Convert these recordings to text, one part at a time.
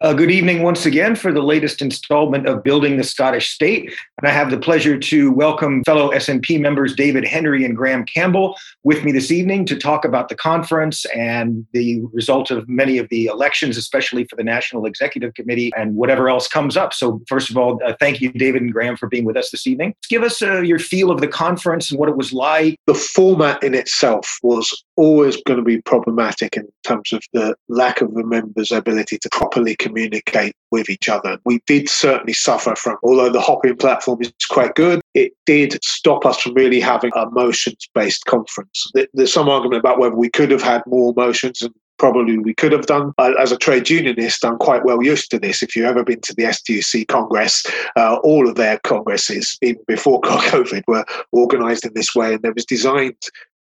Uh, good evening once again for the latest installment of Building the Scottish State. And I have the pleasure to welcome fellow SNP members David Henry and Graham Campbell with me this evening to talk about the conference and the result of many of the elections, especially for the National Executive Committee and whatever else comes up. So, first of all, uh, thank you, David and Graham, for being with us this evening. Give us uh, your feel of the conference and what it was like. The format in itself was always going to be problematic in terms of the lack of the members' ability to properly communicate with each other. We did certainly suffer from, although the Hopin platform is quite good, it did stop us from really having a motions based conference. There's some argument about whether we could have had more motions and probably we could have done. As a trade unionist, I'm quite well used to this. If you've ever been to the STUC Congress, uh, all of their congresses, even before COVID, were organised in this way, and they was designed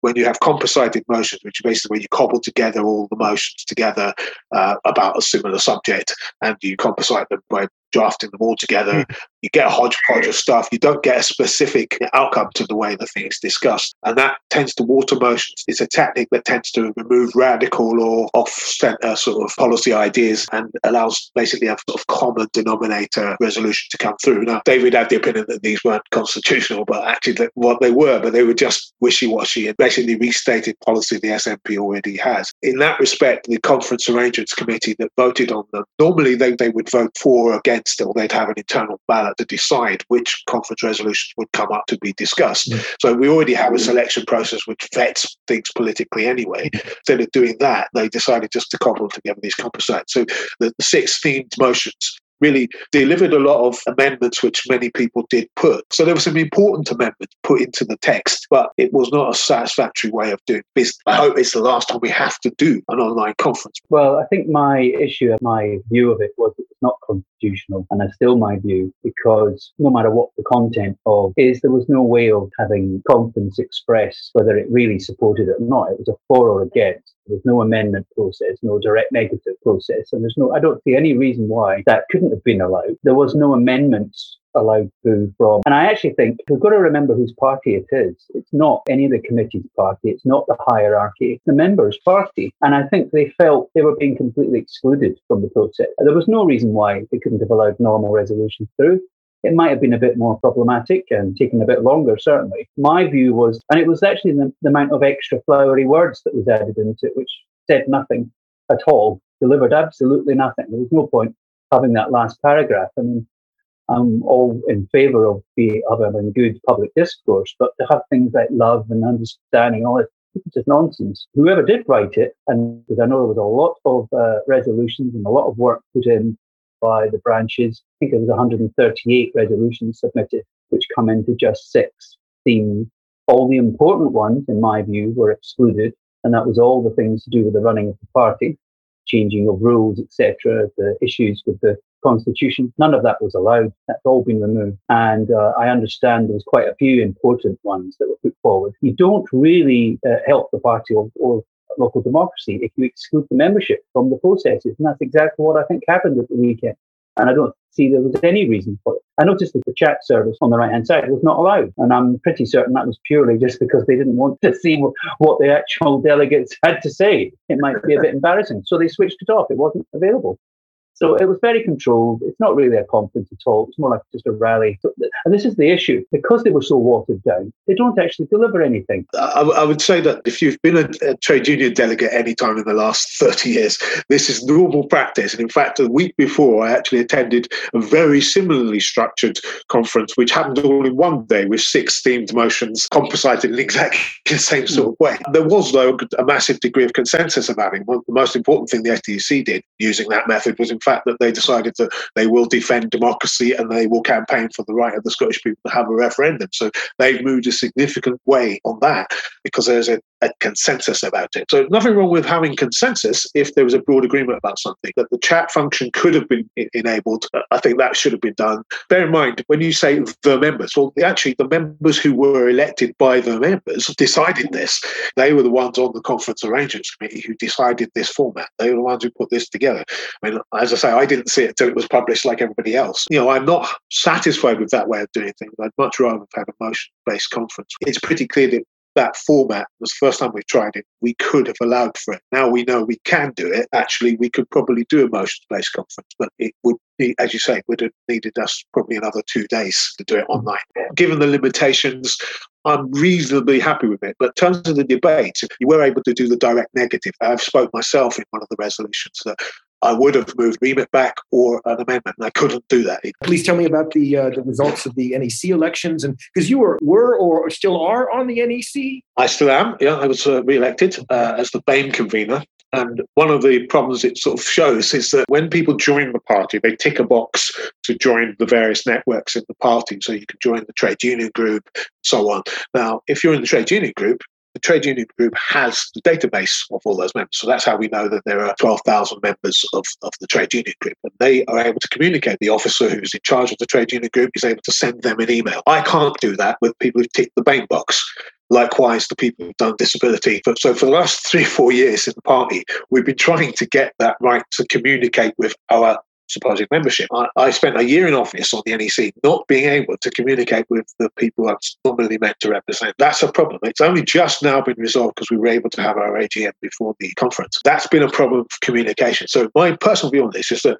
when you have composited motions, which basically when you cobble together all the motions together uh, about a similar subject and you composite them by drafting them all together. Mm. You get a hodgepodge of stuff. You don't get a specific outcome to the way the thing is discussed. And that tends to water motions. It's a technique that tends to remove radical or off center sort of policy ideas and allows basically a sort of common denominator resolution to come through. Now, David had the opinion that these weren't constitutional, but actually that what they were, but they were just wishy washy and basically restated policy the SNP already has. In that respect, the conference arrangements committee that voted on them, normally they, they would vote for or against still they'd have an internal ballot to decide which conference resolutions would come up to be discussed. Mm. So we already have a selection process which vets things politically anyway. Instead of doing that, they decided just to cobble together these composites. So the, the six themed motions really delivered a lot of amendments which many people did put. So there were some important amendments put into the text, but it was not a satisfactory way of doing business. I hope it's the last time we have to do an online conference. Well, I think my issue, my view of it was it was not and that's still my view because no matter what the content of is, there was no way of having confidence express whether it really supported it or not. It was a for or against. There's no amendment process, no direct negative process, and there's no. I don't see any reason why that couldn't have been allowed. There was no amendments allowed through from. And I actually think we've got to remember whose party it is. It's not any of the committee's party. It's not the hierarchy. It's the members' party. And I think they felt they were being completely excluded from the process. There was no reason why they couldn't have allowed normal resolutions through. It might have been a bit more problematic and taken a bit longer, certainly. My view was, and it was actually the, the amount of extra flowery words that was added into it, which said nothing at all, delivered absolutely nothing. There was no point having that last paragraph. I mean, I'm all in favour of be of having good public discourse, but to have things like love and understanding, all this, just nonsense. Whoever did write it, and because I know there was a lot of uh, resolutions and a lot of work put in by the branches. I think it was 138 resolutions submitted, which come into just six themes. All the important ones, in my view, were excluded, and that was all the things to do with the running of the party, changing of rules, etc., the issues with the constitution. None of that was allowed. That's all been removed. And uh, I understand there was quite a few important ones that were put forward. You don't really uh, help the party or, or local democracy if you exclude the membership from the processes. And that's exactly what I think happened at the weekend. And I don't see there was any reason for it. I noticed that the chat service on the right hand side was not allowed. And I'm pretty certain that was purely just because they didn't want to see what the actual delegates had to say. It might be a bit embarrassing. So they switched it off. It wasn't available. So it was very controlled. It's not really a conference at all. It's more like just a rally. And this is the issue. Because they were so watered down, they don't actually deliver anything. I, I would say that if you've been a, a, trade union delegate any time in the last 30 years, this is normal practice. And in fact, a week before, I actually attended a very similarly structured conference, which happened all in one day with six themed motions composited in exactly the same sort of way. There was, though, a massive degree of consensus about it. The most important thing the STUC did using that method was, in fact that they decided that they will defend democracy and they will campaign for the right of the Scottish people to have a referendum. So they've moved a significant way on that because there's a, a consensus about it. So nothing wrong with having consensus if there was a broad agreement about something. That the chat function could have been enabled. Uh, I think that should have been done. Bear in mind when you say the members, well, actually the members who were elected by the members decided this. They were the ones on the conference arrangements committee who decided this format. They were the ones who put this together. I mean, as I say, I didn't see it until it was published like everybody else. You know, I'm not satisfied with that way of doing things. I'd much rather have had a motion based conference. It's pretty clear that that format was the first time we tried it. We could have allowed for it. Now we know we can do it. Actually, we could probably do a motion-based conference, but it would be, as you say, would have needed us probably another two days to do it online. Given the limitations, I'm reasonably happy with it. But in terms of the debate, you were able to do the direct negative. I've spoke myself in one of the resolutions that I would have moved remit back or an amendment, and I couldn't do that. Please tell me about the uh, the results of the NEC elections, and because you were were or still are on the NEC. I still am. Yeah, I was uh, re-elected uh, as the BAME convener. And one of the problems it sort of shows is that when people join the party, they tick a box to join the various networks in the party. So you can join the trade union group, so on. Now, if you're in the trade union group, the trade union group has the database of all those members. So that's how we know that there are 12,000 members of, of the trade union group. And they are able to communicate. The officer who's in charge of the trade union group is able to send them an email. I can't do that with people who've ticked the BAME box. Likewise, the people who've done disability. So for the last three, four years in the party, we've been trying to get that right to communicate with our supposed membership. I, I, spent a year in office on the NEC not being able to communicate with the people I'm normally meant to represent. That's a problem. It's only just now been resolved because we were able to have our AGM before the conference. That's been a problem of communication. So my personal view on this is that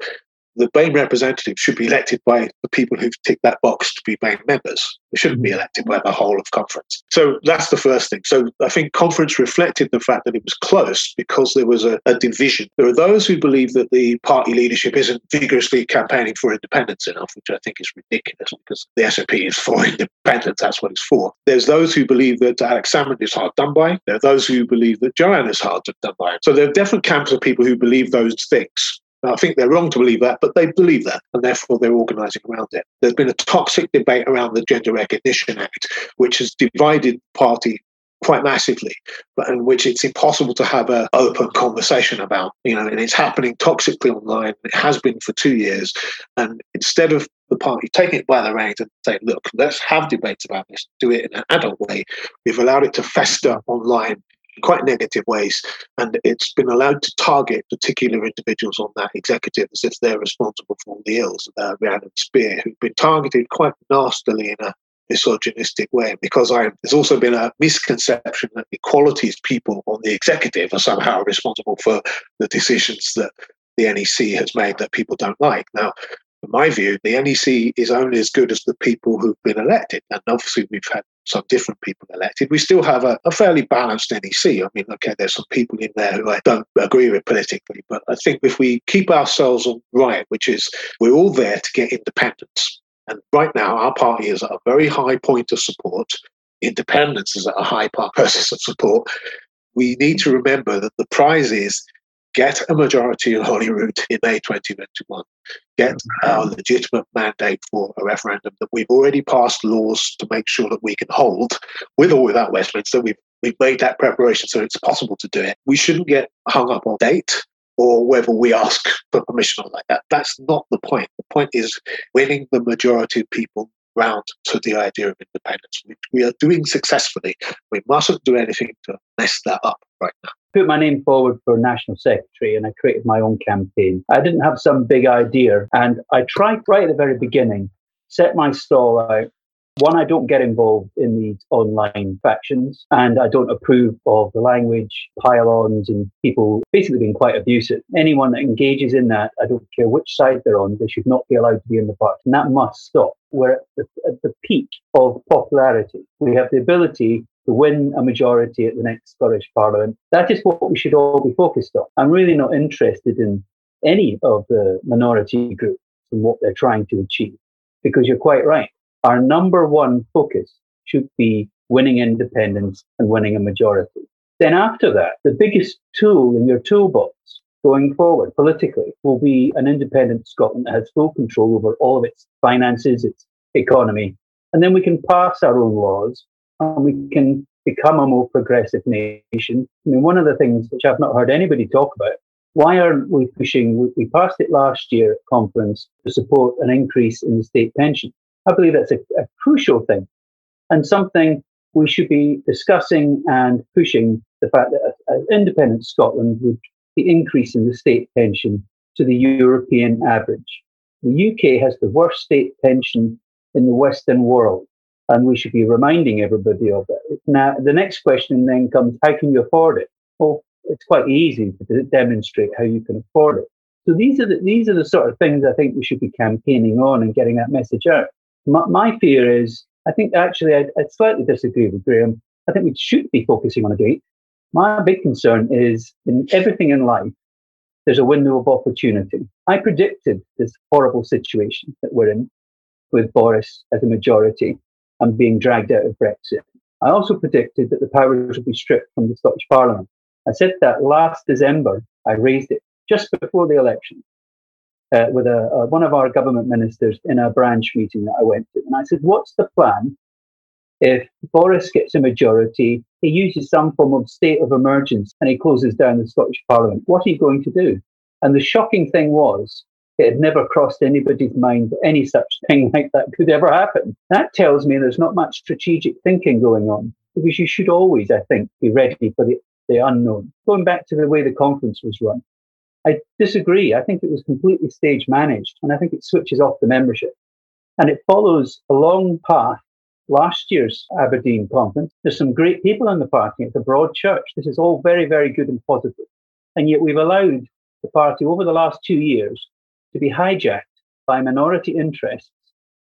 the BAME representatives should be elected by the people who've ticked that box to be BAME members. They shouldn't be mm-hmm. elected by the whole of conference. So that's the first thing. So I think conference reflected the fact that it was close because there was a, a division. There are those who believe that the party leadership isn't vigorously campaigning for independence enough, which I think is ridiculous because the SNP is for independence. That's what it's for. There's those who believe that Alex Salmond is hard done by. There are those who believe that Joanna is hard done by. So there are different camps of people who believe those things. I think they're wrong to believe that, but they believe that, and therefore they're organising around it. There's been a toxic debate around the Gender Recognition Act, which has divided the party quite massively, but in which it's impossible to have an open conversation about. You know, and it's happening toxically online. It has been for two years, and instead of the party taking it by the reins and saying, "Look, let's have debates about this, do it in an adult way," we've allowed it to fester online quite negative ways. And it's been allowed to target particular individuals on that executive as if they're responsible for all the ills. Uh, Rhiannon Spear, who've been targeted quite nastily in a misogynistic way. Because I, there's also been a misconception that equalities people on the executive are somehow responsible for the decisions that the NEC has made that people don't like. Now, in my view, the NEC is only as good as the people who've been elected. And obviously, we've had some different people elected. We still have a, a, fairly balanced NEC. I mean, okay, there's some people in there who I don't agree with politically, but I think if we keep ourselves on right, which is we're all there to get independence. And right now, our party is at a very high point of support. Independence is at a high process of support. We need to remember that the prize is get a majority in Holyrood in May 2021, get our legitimate mandate for a referendum that we've already passed laws to make sure that we can hold, with or without Westminster. We've, we've made that preparation so it's possible to do it. We shouldn't get hung up on date or whether we ask for permission or like that. That's not the point. The point is winning the majority of people round to the idea of independence, which we are doing successfully. We mustn't do anything to mess that up right now put my name forward for national secretary and I created my own campaign. I didn't have some big idea and I tried right at the very beginning, set my stall out. One, I don't get involved in these online factions and I don't approve of the language, pile-ons and people basically being quite abusive. Anyone that engages in that, I don't care which side they're on, they should not be allowed to be in the party. And that must stop. We're at the, at the peak of popularity. We have the ability to win a majority at the next Scottish Parliament. That is what we should all be focused on. I'm really not interested in any of the minority groups and what they're trying to achieve, because you're quite right. Our number one focus should be winning independence and winning a majority. Then after that, the biggest tool in your toolbox going forward politically will be an independent Scotland that has full control over all of its finances, its economy. And then we can pass our own laws and we can become a more progressive nation. I mean, one of the things which I've not heard anybody talk about, why aren't we pushing, we passed it last year at conference to support an increase in the state pension. I believe that's a, a crucial thing and something we should be discussing and pushing the fact that an independent Scotland would be increasing the state pension to the European average. The UK has the worst state pension in the Western world. And we should be reminding everybody of it. Now, the next question then comes how can you afford it? Well, it's quite easy to demonstrate how you can afford it. So these are the, these are the sort of things I think we should be campaigning on and getting that message out. My, my fear is, I think actually I, I slightly disagree with Graham. I think we should be focusing on a date. My big concern is in everything in life, there's a window of opportunity. I predicted this horrible situation that we're in with Boris as a majority and being dragged out of Brexit. I also predicted that the powers would be stripped from the Scottish Parliament. I said that last December. I raised it just before the election uh, with a, a, one of our government ministers in a branch meeting that I went to. And I said, What's the plan if Boris gets a majority, he uses some form of state of emergency and he closes down the Scottish Parliament. What are you going to do? And the shocking thing was, it had never crossed anybody's mind that any such thing like that could ever happen. That tells me there's not much strategic thinking going on because you should always, I think, be ready for the, the unknown. Going back to the way the conference was run, I disagree. I think it was completely stage managed and I think it switches off the membership. And it follows a long path last year's Aberdeen conference. There's some great people in the party. It's a broad church. This is all very, very good and positive. And yet we've allowed the party over the last two years to be hijacked by minority interests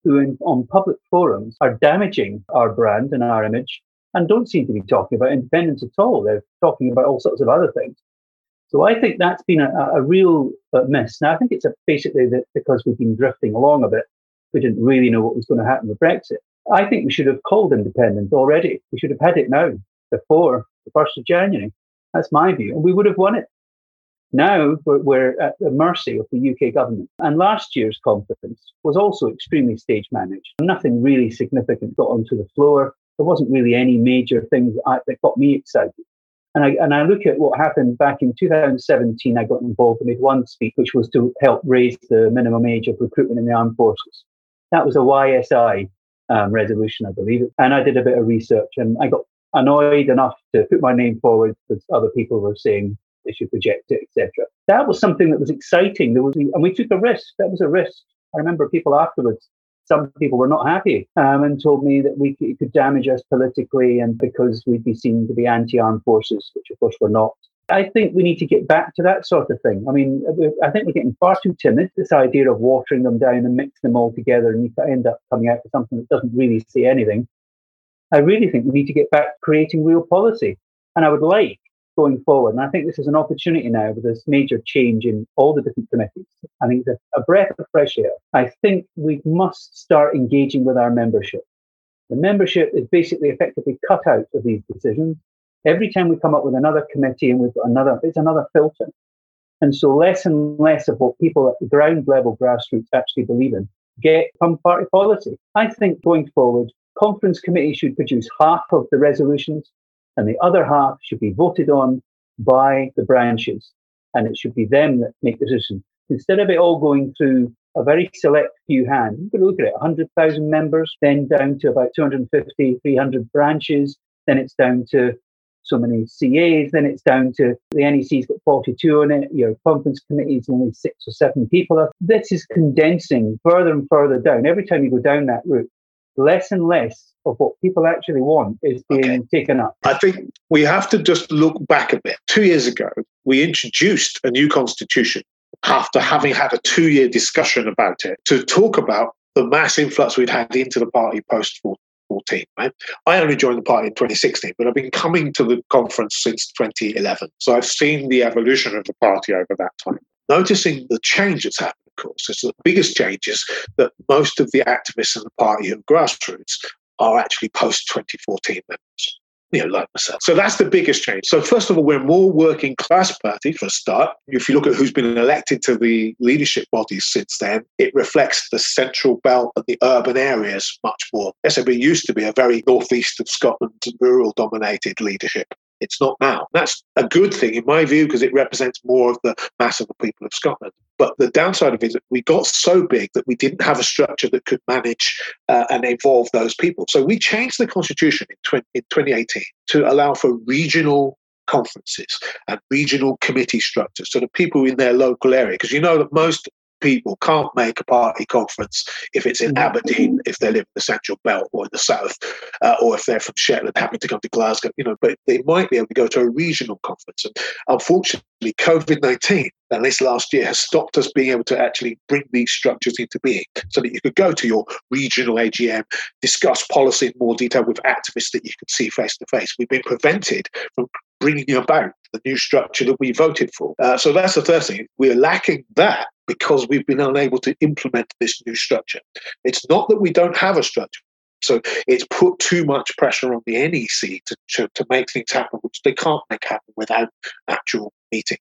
who, in, on public forums, are damaging our brand and our image and don't seem to be talking about independence at all. They're talking about all sorts of other things. So I think that's been a, a real uh, miss. Now, I think it's basically that because we've been drifting along a bit, we didn't really know what was going to happen with Brexit. I think we should have called independence already. We should have had it now, before the 1st of January. That's my view. And we would have won it. Now we're, we're, at the mercy of the UK government. And last year's conference was also extremely stage managed. Nothing really significant got onto the floor. There wasn't really any major things that, that got me excited. And I, and I look at what happened back in 2017. I got involved and made one speech, which was to help raise the minimum age of recruitment in the armed forces. That was a YSI um, resolution, I believe. And I did a bit of research and I got annoyed enough to put my name forward because other people were saying they should reject it, etc. That was something that was exciting. There was, and we took a risk. That was a risk. I remember people afterwards. Some people were not happy um, and told me that we it could damage us politically, and because we'd be seen to be anti-armed forces, which of course we're not. I think we need to get back to that sort of thing. I mean, I think we're getting far too timid. This idea of watering them down and mixing them all together and you end up coming out with something that doesn't really say anything. I really think we need to get back creating real policy. And I would like going forward, and I think this is an opportunity now with this major change in all the different committees. I think it's a breath of fresh air. I think we must start engaging with our membership. The membership is basically effectively cut out of these decisions Every time we come up with another committee and we've got another, it's another filter. And so less and less of what people at the ground level grassroots actually believe in get from party policy. I think going forward, conference committees should produce half of the resolutions and the other half should be voted on by the branches. And it should be them that make the decision. Instead of it all going through a very select few hands, you can look at it 100,000 members, then down to about 250, 300 branches, then it's down to so many CAs, then it's down to the NEC's got 42 on it, your conference committee's only six or seven people. This is condensing further and further down. Every time you go down that route, less and less of what people actually want is being okay. taken up. I think we have to just look back a bit. Two years ago, we introduced a new constitution after having had a two year discussion about it to talk about the mass influx we'd had into the party post 14. Right? I only joined the party in 2016, but I've been coming to the conference since 2011. So I've seen the evolution of the party over that time. Noticing the change that's happened, of course, is the biggest change is that most of the activists in the party and grassroots are actually post 2014 members you know, like myself. So that's the biggest change. So first of all, we're more working class party for a start. If you look at who's been elected to the leadership bodies since then, it reflects the central belt and the urban areas much more. SNP used to be a very northeast of Scotland, rural dominated leadership. It's not now. That's a good thing in my view because it represents more of the mass of the people of Scotland. But the downside of it is that we got so big that we didn't have a structure that could manage uh, and involve those people. So we changed the constitution in, 20, in 2018 to allow for regional conferences and regional committee structures so the people in their local area because you know that most people can't make a party conference if it's in mm-hmm. Aberdeen, if they live in the Central Belt or in the South, uh, or if they're from Shetland, happy to come to Glasgow, you know, but they might be able to go to a regional conference. And unfortunately, COVID 19, at least last year, has stopped us being able to actually bring these structures into being so that you could go to your regional AGM, discuss policy in more detail with activists that you could see face to face. We've been prevented from bringing about the new structure that we voted for. Uh, so that's the first thing. We're lacking that because we've been unable to implement this new structure. It's not that we don't have a structure. So it's put too much pressure on the NEC to, to, to make things happen, which they can't make happen without actual meetings.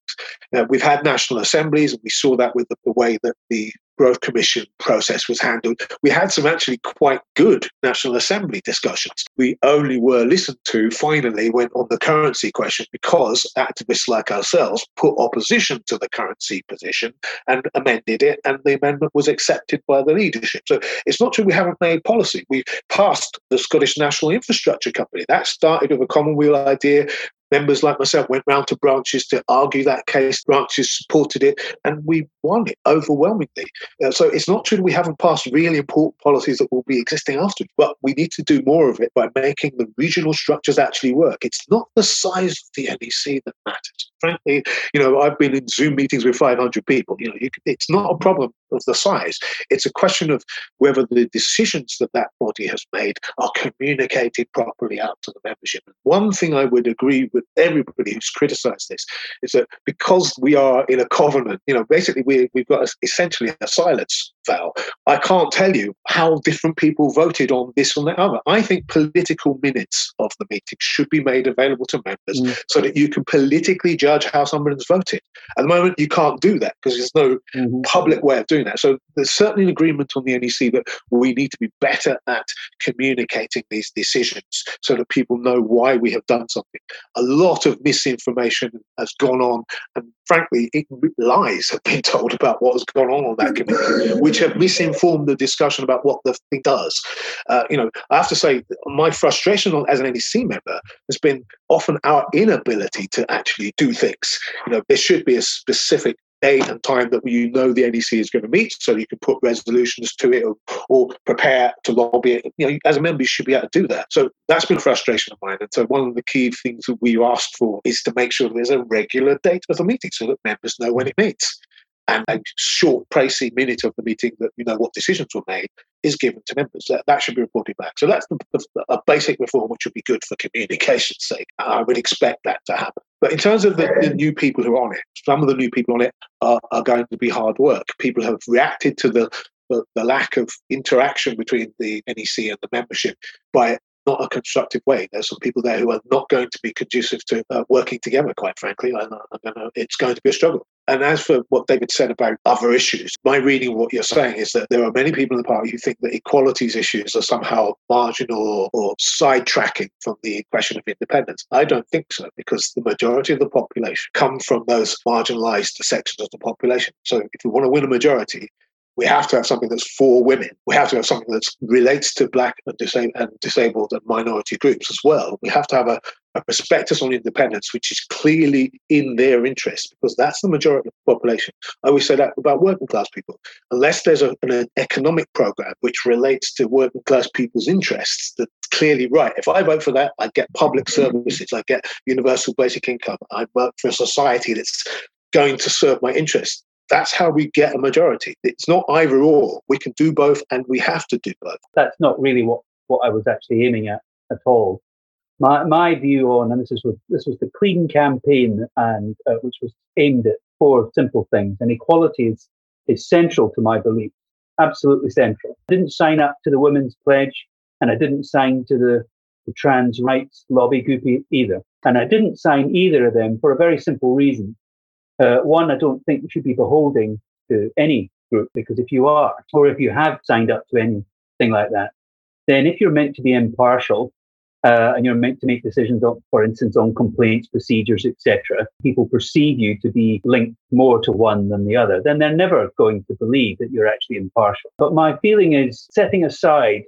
Uh, we've had national assemblies, and we saw that with the, the way that the Growth Commission process was handled. We had some actually quite good National Assembly discussions. We only were listened to finally when on the currency question because activists like ourselves put opposition to the currency position and amended it, and the amendment was accepted by the leadership. So it's not true we haven't made policy. We passed the Scottish National Infrastructure Company. That started with a Common Weal idea members like myself went round to branches to argue that case. Branches supported it, and we won it overwhelmingly. Uh, so it's not true that we haven't passed really important policies that will be existing after, but we need to do more of it by making the regional structures actually work. It's not the size of the NEC that matters. Frankly, you know, I've been in Zoom meetings with 500 people. You know, it's not a problem of the size. It's a question of whether the decisions that that body has made are communicated properly out to the membership. One thing I would agree with everybody who's criticized this is that because we are in a covenant, you know, basically we, we've got essentially a silence vow. I can't tell you how different people voted on this or that other. I think political minutes of the meeting should be made available to members mm. so that you can politically judge how someone's voted. At the moment, you can't do that because there's no mm-hmm. public way of doing that. So there's certainly an agreement on the NEC that we need to be better at communicating these decisions so that people know why we have done something. A lot of misinformation has gone on, and frankly, lies have been told about what has gone on on that committee, which have misinformed the discussion about what the thing does. Uh, you know, I have to say, my frustration as an NEC member has been often our inability to actually do things. You know, there should be a specific date and time that you know the NEC is going to meet, so you can put resolutions to it or, or prepare to lobby it. You know, as a member, you should be able to do that. So that's been a frustration of mine. And so one of the key things that we asked for is to make sure there's a regular date of the meeting so that members know when it meets and a short, précis minute of the meeting that you know what decisions were made is given to members. That, that should be reported back. So that's the, the, a basic reform which would be good for communication's sake. I would expect that to happen. But in terms of the, the new people who are on it, some of the new people on it are, are going to be hard work. People have reacted to the, the, the lack of interaction between the NEC and the membership by not a constructive way. There's some people there who are not going to be conducive to uh, working together, quite frankly. And uh, it's going to be a struggle. And as for what David said about other issues, my reading of what you're saying is that there are many people in the party who think that equalities issues are somehow marginal or sidetracking from the question of independence. I don't think so, because the majority of the population come from those marginalized sections of the population. So if you want to win a majority, we have to have something that's for women. We have to have something that relates to black and, disa- and, disabled and minority groups as well. We have to have a, a prospectus on independence, which is clearly in their interest, because that's the majority of the population. I always say that about working class people. Unless there's a, an economic program which relates to working class people's interests, that's clearly right. If I vote for that, I get public services, I get universal basic income, I work for a society that's going to serve my interests that's how we get a majority. It's not either or. We can do both and we have to do both. That's not really what, what I was actually aiming at at all. My, my view on, and this is this was the Clean campaign, and uh, which was aimed at four simple things, and equality is, is central to my belief, absolutely central. I didn't sign up to the Women's Pledge, and I didn't sign to the, the trans rights lobby group either. And I didn't sign either of them for a very simple reason. Uh, one, I don't think you should be beholding to any group because if you are, or if you have signed up to anything like that, then if you're meant to be impartial uh, and you're meant to make decisions, on, for instance, on complaints, procedures, etc., people perceive you to be linked more to one than the other, then they're never going to believe that you're actually impartial. But my feeling is setting aside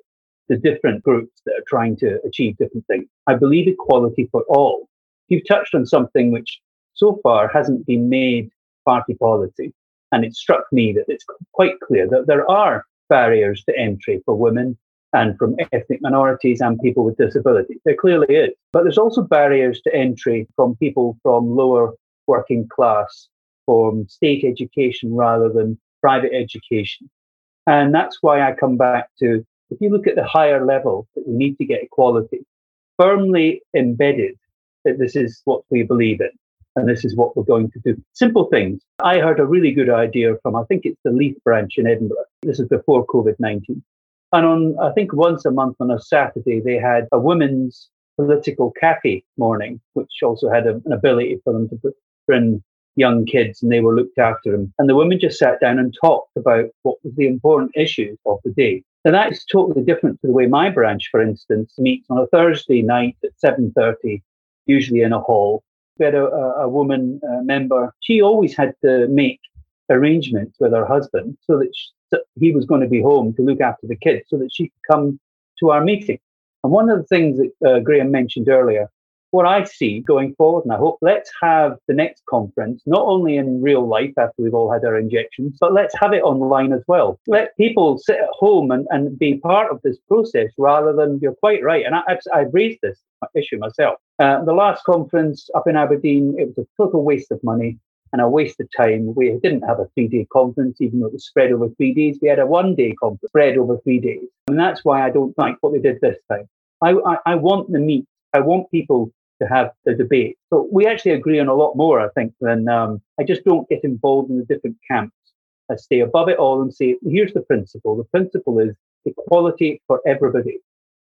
the different groups that are trying to achieve different things. I believe equality for all. You've touched on something which so far hasn't been made party policy. And it struck me that it's quite clear that there are barriers to entry for women and from ethnic minorities and people with disabilities. There clearly is. But there's also barriers to entry from people from lower working class, from state education rather than private education. And that's why I come back to if you look at the higher level, that we need to get equality firmly embedded that this is what we believe in and this is what we're going to do. Simple things. I heard a really good idea from, I think it's the Leith branch in Edinburgh. This is before COVID 19. And on, I think once a month on a Saturday, they had a women's political cafe morning, which also had a, an ability for them to bring young kids and they were looked after them. And the women just sat down and talked about what was the important issues of the day. And that's totally different to the way my branch, for instance, meets on a Thursday night at 7.30, usually in a hall. We had a, a woman a member. She always had to make arrangements with her husband so that she, he was going to be home to look after the kids so that she could come to our meeting. And one of the things that uh, Graham mentioned earlier what I see going forward, and I hope let's have the next conference not only in real life after we've all had our injections, but let's have it online as well. Let people sit at home and, and be part of this process rather than you're quite right. And I, have I've raised this issue myself. Uh, the last conference up in Aberdeen, it was a total waste of money and a waste of time. We didn't have a three day conference, even though it was spread over three days. We had a one day conference spread over three days. And that's why I don't like what they did this time. I, I, I want the meet, I want people to have the debate. So we actually agree on a lot more, I think, than um, I just don't get involved in the different camps. I stay above it all and say, here's the principle. The principle is equality for everybody.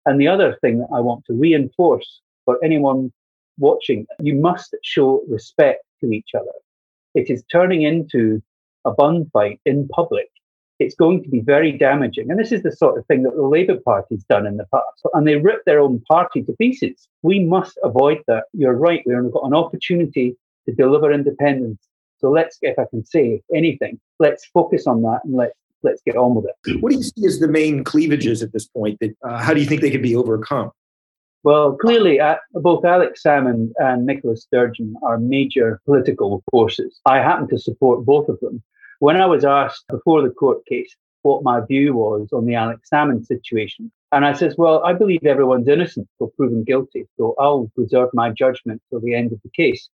And the other thing that I want to reinforce for anyone watching, you must show respect to each other. It is turning into a bun fight in public it's going to be very damaging. And this is the sort of thing that the Labour Party's done in the past. And they ripped their own party to pieces. We must avoid that. You're right. We've got an opportunity to deliver independence. So let's, if I can say anything, let's focus on that and let's let's get on with it. What do you see as the main cleavages at this point? That uh, how do you think they could be overcome? Well, clearly, uh, both Alex Salmond and Nicola Sturgeon are major political forces. I happen to support both of them. When I was asked before the court case what my view was on the Alex Salmond situation, and I says, well, I believe everyone's innocent or proven guilty, so I'll reserve my judgment till the end of the case.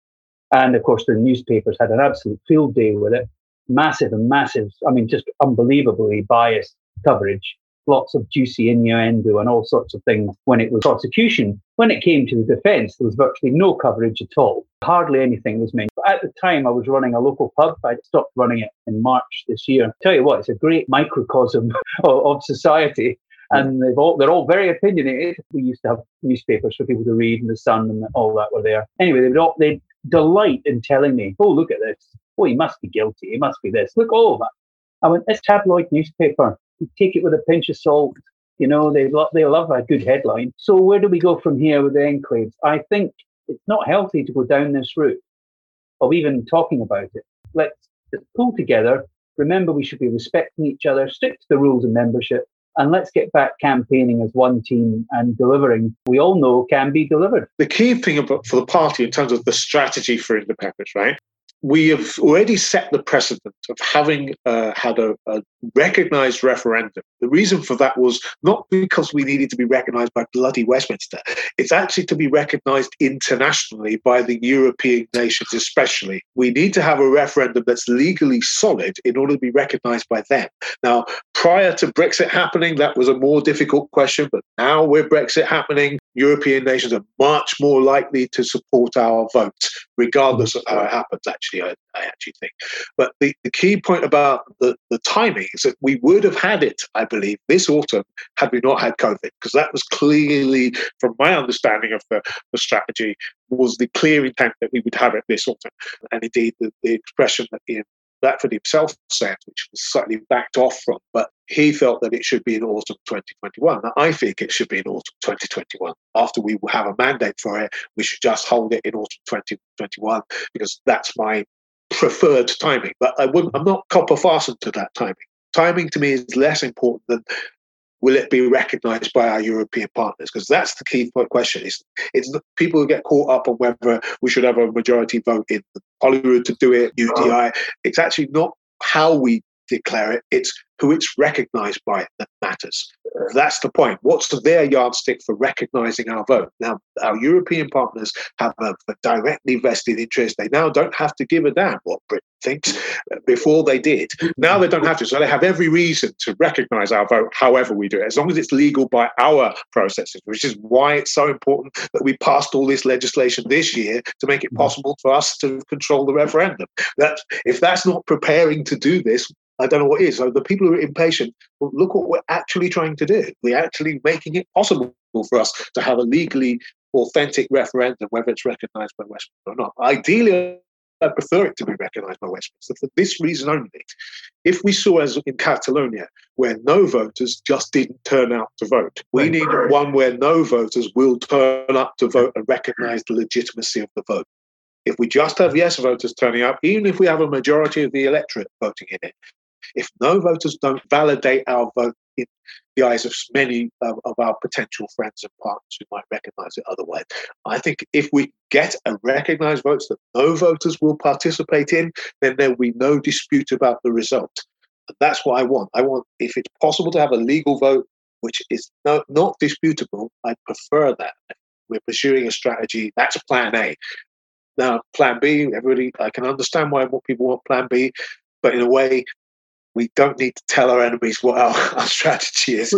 And of course, the newspapers had an absolute field day with it. Massive and massive, I mean, just unbelievably biased coverage lots of juicy innuendo and all sorts of things when it was prosecution. When it came to the defence, there was virtually no coverage at all. Hardly anything was mentioned. At the time, I was running a local pub. I stopped running it in March this year. tell you what, it's a great microcosm of, of society and they've all they're all very opinionated. We used to have newspapers for people to read, and the Sun and all that were there. Anyway, they would all they delight in telling me, "Oh, look at this! Oh, he must be guilty. He must be this. Look all that." I went, "This tabloid newspaper take it with a pinch of salt. You know, they lo- they love a good headline. So where do we go from here with the enclaves? I think it's not healthy to go down this route of even talking about it. Let's pull together. Remember, we should be respecting each other, stick to the rules of membership, and let's get back campaigning as one team and delivering. We all know can be delivered. The key thing about, for the party in terms of the strategy for independence, right, we have already set the precedent of having uh, had a, a, recognized referendum. The reason for that was not because we needed to be recognized by bloody Westminster. It's actually to be recognized internationally by the European nations, especially. We need to have a referendum that's legally solid in order to be recognized by them. Now, prior to Brexit happening, that was a more difficult question, but now with Brexit happening, European nations are much more likely to support our vote, regardless of how it happens, actually, I, I actually think. But the, the key point about the, the timing is that we would have had it, I believe, this autumn had we not had COVID, because that was clearly, from my understanding of the, the strategy, was the clear intent that we would have it this autumn. And indeed, the, the expression that Ian Blackford himself said, which was slightly backed off from, but he felt that it should be in autumn 2021. I think it should be in autumn 2021. After we have a mandate for it, we should just hold it in autumn 2021 because that's my preferred timing. But I wouldn't, I'm not copper fastened to that timing. Timing to me is less important than will it be recognized by our European partners? Because that's the key question. It's, it's people who get caught up on whether we should have a majority vote in Holyrood to do it, UDI. It's actually not how we declare it, it's who it's recognized by that matters. That's the point. What's their yardstick for recognizing our vote? Now, our European partners have a, a, directly vested interest. They now don't have to give a damn what Britain thinks. Uh, before they did. Now they don't have to. So they have every reason to recognize our vote, however we do it, as long as it's legal by our processes, which is why it's so important that we passed all this legislation this year to make it possible for us to control the referendum. That if that's not preparing to do this, I don't know what is. So the people who are impatient, well, look what we're actually trying to do. We're actually making it possible for us to have a legally authentic referendum, whether it's recognised by Westminster or not. Ideally, I prefer it to be recognised by Westminster for this reason only. If we saw, as in Catalonia, where no voters just didn't turn out to vote, we need one where no voters will turn up to vote and recognise the legitimacy of the vote. If we just have yes voters turning up, even if we have a majority of the electorate voting in it, if no voters don't validate our vote in the eyes of many of our potential friends and partners who might recognize it otherwise, I think if we get a recognized votes that no voters will participate in, then there will be no dispute about the result. And that's what I want. I want, if it's possible to have a legal vote which is no, not disputable, I prefer that. We're pursuing a strategy, that's plan A. Now, plan B, everybody, I can understand why what people want plan B, but in a way, we don't need to tell our enemies what our, our strategy is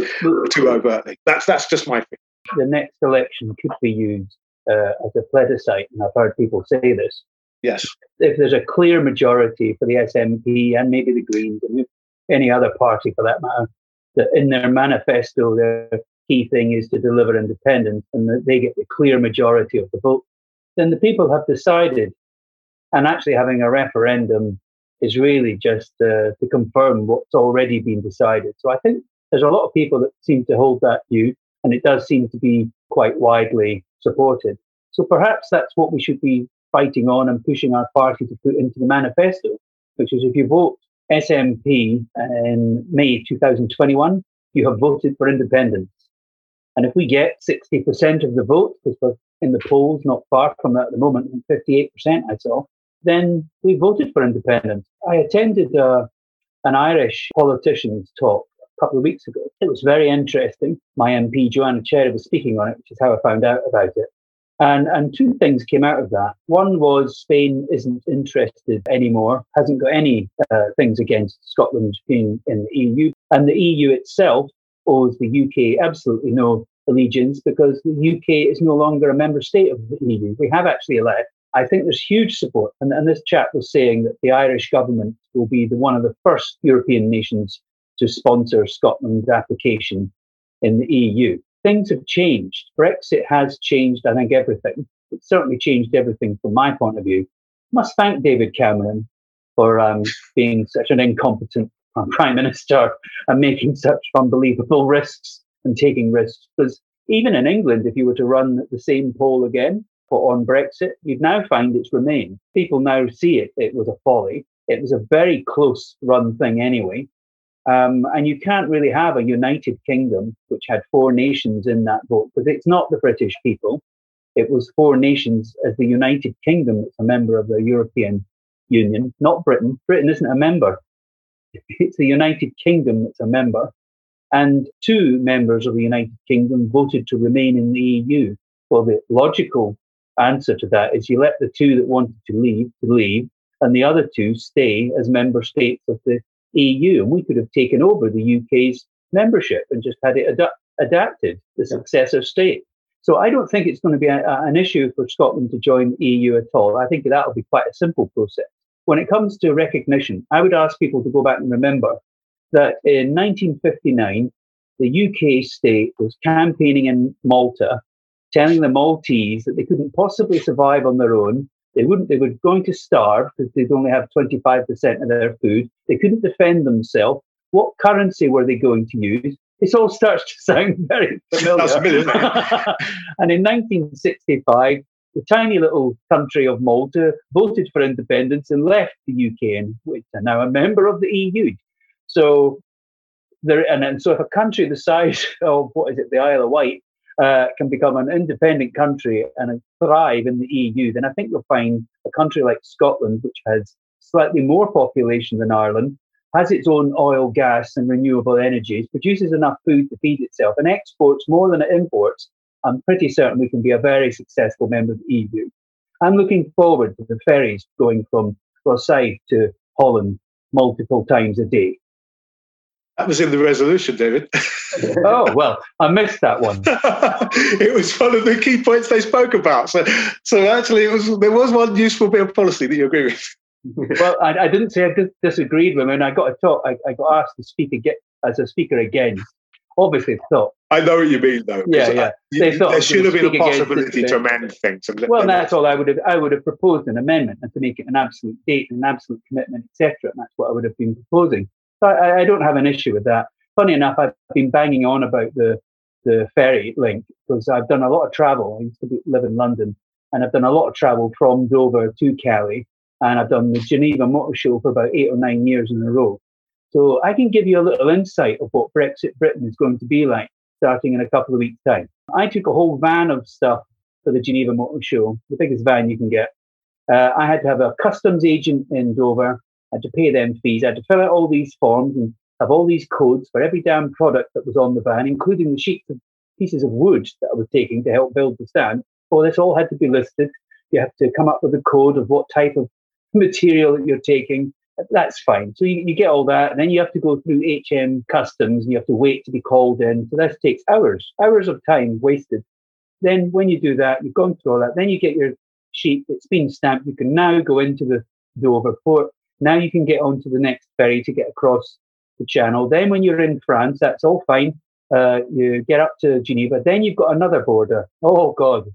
too overtly. That's that's just my thing. The next election could be used uh, as a plebiscite, and I've heard people say this. Yes. If there's a clear majority for the SNP and maybe the Greens and any other party for that matter, that in their manifesto their key thing is to deliver independence and that they get the clear majority of the vote, then the people have decided, and actually having a referendum is really just uh, to confirm what's already been decided. So I think there's a lot of people that seem to hold that view, and it does seem to be quite widely supported. So perhaps that's what we should be fighting on and pushing our party to put into the manifesto, which is if you vote SNP in May 2021, you have voted for independence. And if we get 60% of the vote, because we're in the polls not far from that at the moment, 58% I saw, then we voted for independence. I attended uh, an Irish politician's talk a couple of weeks ago. It was very interesting. My MP, Joanna Cherry, was speaking on it, which is how I found out about it. And, and two things came out of that. One was Spain isn't interested anymore, hasn't got any uh, things against Scotland being in the EU. And the EU itself owes the UK absolutely no allegiance because the UK is no longer a member state of the EU. We have actually left. I think there's huge support. And, and this chap was saying that the Irish government will be the, one of the first European nations to sponsor Scotland's application in the EU. Things have changed. Brexit has changed, I think, everything. It's certainly changed everything from my point of view. I must thank David Cameron for um, being such an incompetent prime minister and making such unbelievable risks and taking risks. Because even in England, if you were to run the same poll again, on Brexit, you'd now find it's Remain. People now see it. It was a folly. It was a very close run thing anyway. Um, and you can't really have a United Kingdom, which had four nations in that vote, because it's not the British people. It was four nations as the United Kingdom that's a member of the European Union, not Britain. Britain isn't a member. It's the United Kingdom that's a member. And two members of the United Kingdom voted to remain in the EU. Well, the logical answer to that is you let the two that wanted to leave to leave, and the other two stay as member states of the EU. And we could have taken over the UK's membership and just had it ad- adapted, the successor state. So I don't think it's going to be a, a, an issue for Scotland to join the EU at all. I think that will be quite a simple process. When it comes to recognition, I would ask people to go back and remember that in 1959, the UK state was campaigning in Malta telling the Maltese that they couldn't possibly survive on their own. They wouldn't, they were going to starve because they'd only have 25% of their food. They couldn't defend themselves. What currency were they going to use? This all starts to sound very familiar. familiar and in 1965, the tiny little country of Malta voted for independence and left the UK, and which are now a member of the EU. So there, and, and so if a country the size of what is it, the Isle of Wight, uh, can become an independent country and thrive in the EU, then I think you'll find a country like Scotland, which has slightly more population than Ireland, has its own oil, gas, and renewable energies, produces enough food to feed itself, and exports more than it imports, I'm pretty certain we can be a very successful member of the EU. I'm looking forward to the ferries going from Rosyth to Holland multiple times a day. That was in the resolution, David. oh well, I missed that one. it was one of the key points they spoke about. So, so actually, it was there was one useful bit of policy that you agree with. well, I, I, didn't say I dis- disagreed with him, and I got a talk. I, I got asked to speak again as a speaker again. Obviously, thought. I know what you mean, though. Yeah, yeah. You, there should have been a possibility to amend things. well, that's all I would have. I would have proposed an amendment and to make it an absolute date, and an absolute commitment, etc. And that's what I would have been proposing. So I, I don't have an issue with that. Funny enough, I've been banging on about the the ferry link because I've done a lot of travel. I used to be, live in London, and I've done a lot of travel from Dover to Calais, and I've done the Geneva Motor Show for about eight or nine years in a row. So I can give you a little insight of what Brexit Britain is going to be like starting in a couple of weeks' time. I took a whole van of stuff for the Geneva Motor Show, the biggest van you can get. Uh, I had to have a customs agent in Dover. I had to pay them fees. I had to fill out all these forms and have all these codes for every damn product that was on the van, including the sheets of pieces of wood that I was taking to help build the stand. All this all had to be listed. You have to come up with a code of what type of material that you're taking. That's fine. So you, you get all that, and then you have to go through HM customs, and you have to wait to be called in. So this takes hours, hours of time wasted. Then when you do that, you've gone through all that. Then you get your sheet. It's been stamped. You can now go into the Dover port. Now you can get onto the next ferry to get across the channel. Then when you're in France, that's all fine. Uh, you get up to Geneva. Then you've got another border. Oh God,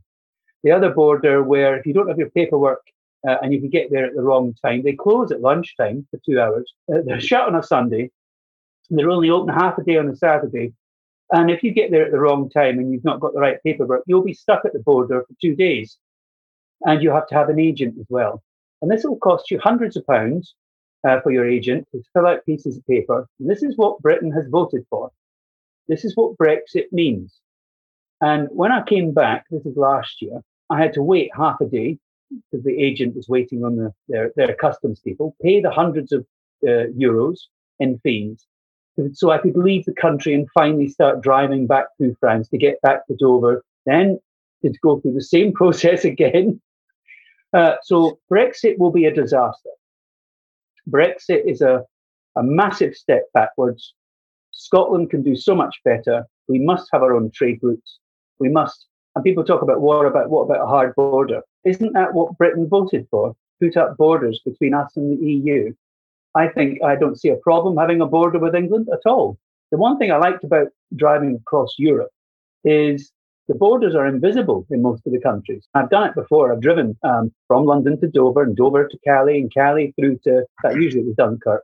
the other border where if you don't have your paperwork uh, and you can get there at the wrong time, they close at lunchtime for two hours. Uh, they're shut on a Sunday. They're only open half a day on a Saturday. And if you get there at the wrong time and you've not got the right paperwork, you'll be stuck at the border for two days. And you have to have an agent as well. And this will cost you hundreds of pounds uh, for your agent to fill out pieces of paper. And this is what Britain has voted for. This is what Brexit means. And when I came back, this is last year, I had to wait half a day because the agent was waiting on the, their, their customs people, pay the hundreds of uh, euros in fees so I could leave the country and finally start driving back through France to get back to Dover, then to go through the same process again. Uh, so Brexit will be a disaster. Brexit is a, a massive step backwards. Scotland can do so much better. We must have our own trade routes. We must. And people talk about what about what about a hard border? Isn't that what Britain voted for? Put up borders between us and the EU. I think I don't see a problem having a border with England at all. The one thing I liked about driving across Europe is the borders are invisible in most of the countries. I've done it before. I've driven um, from London to Dover and Dover to Calais and Calais through to that usually was Dunkirk.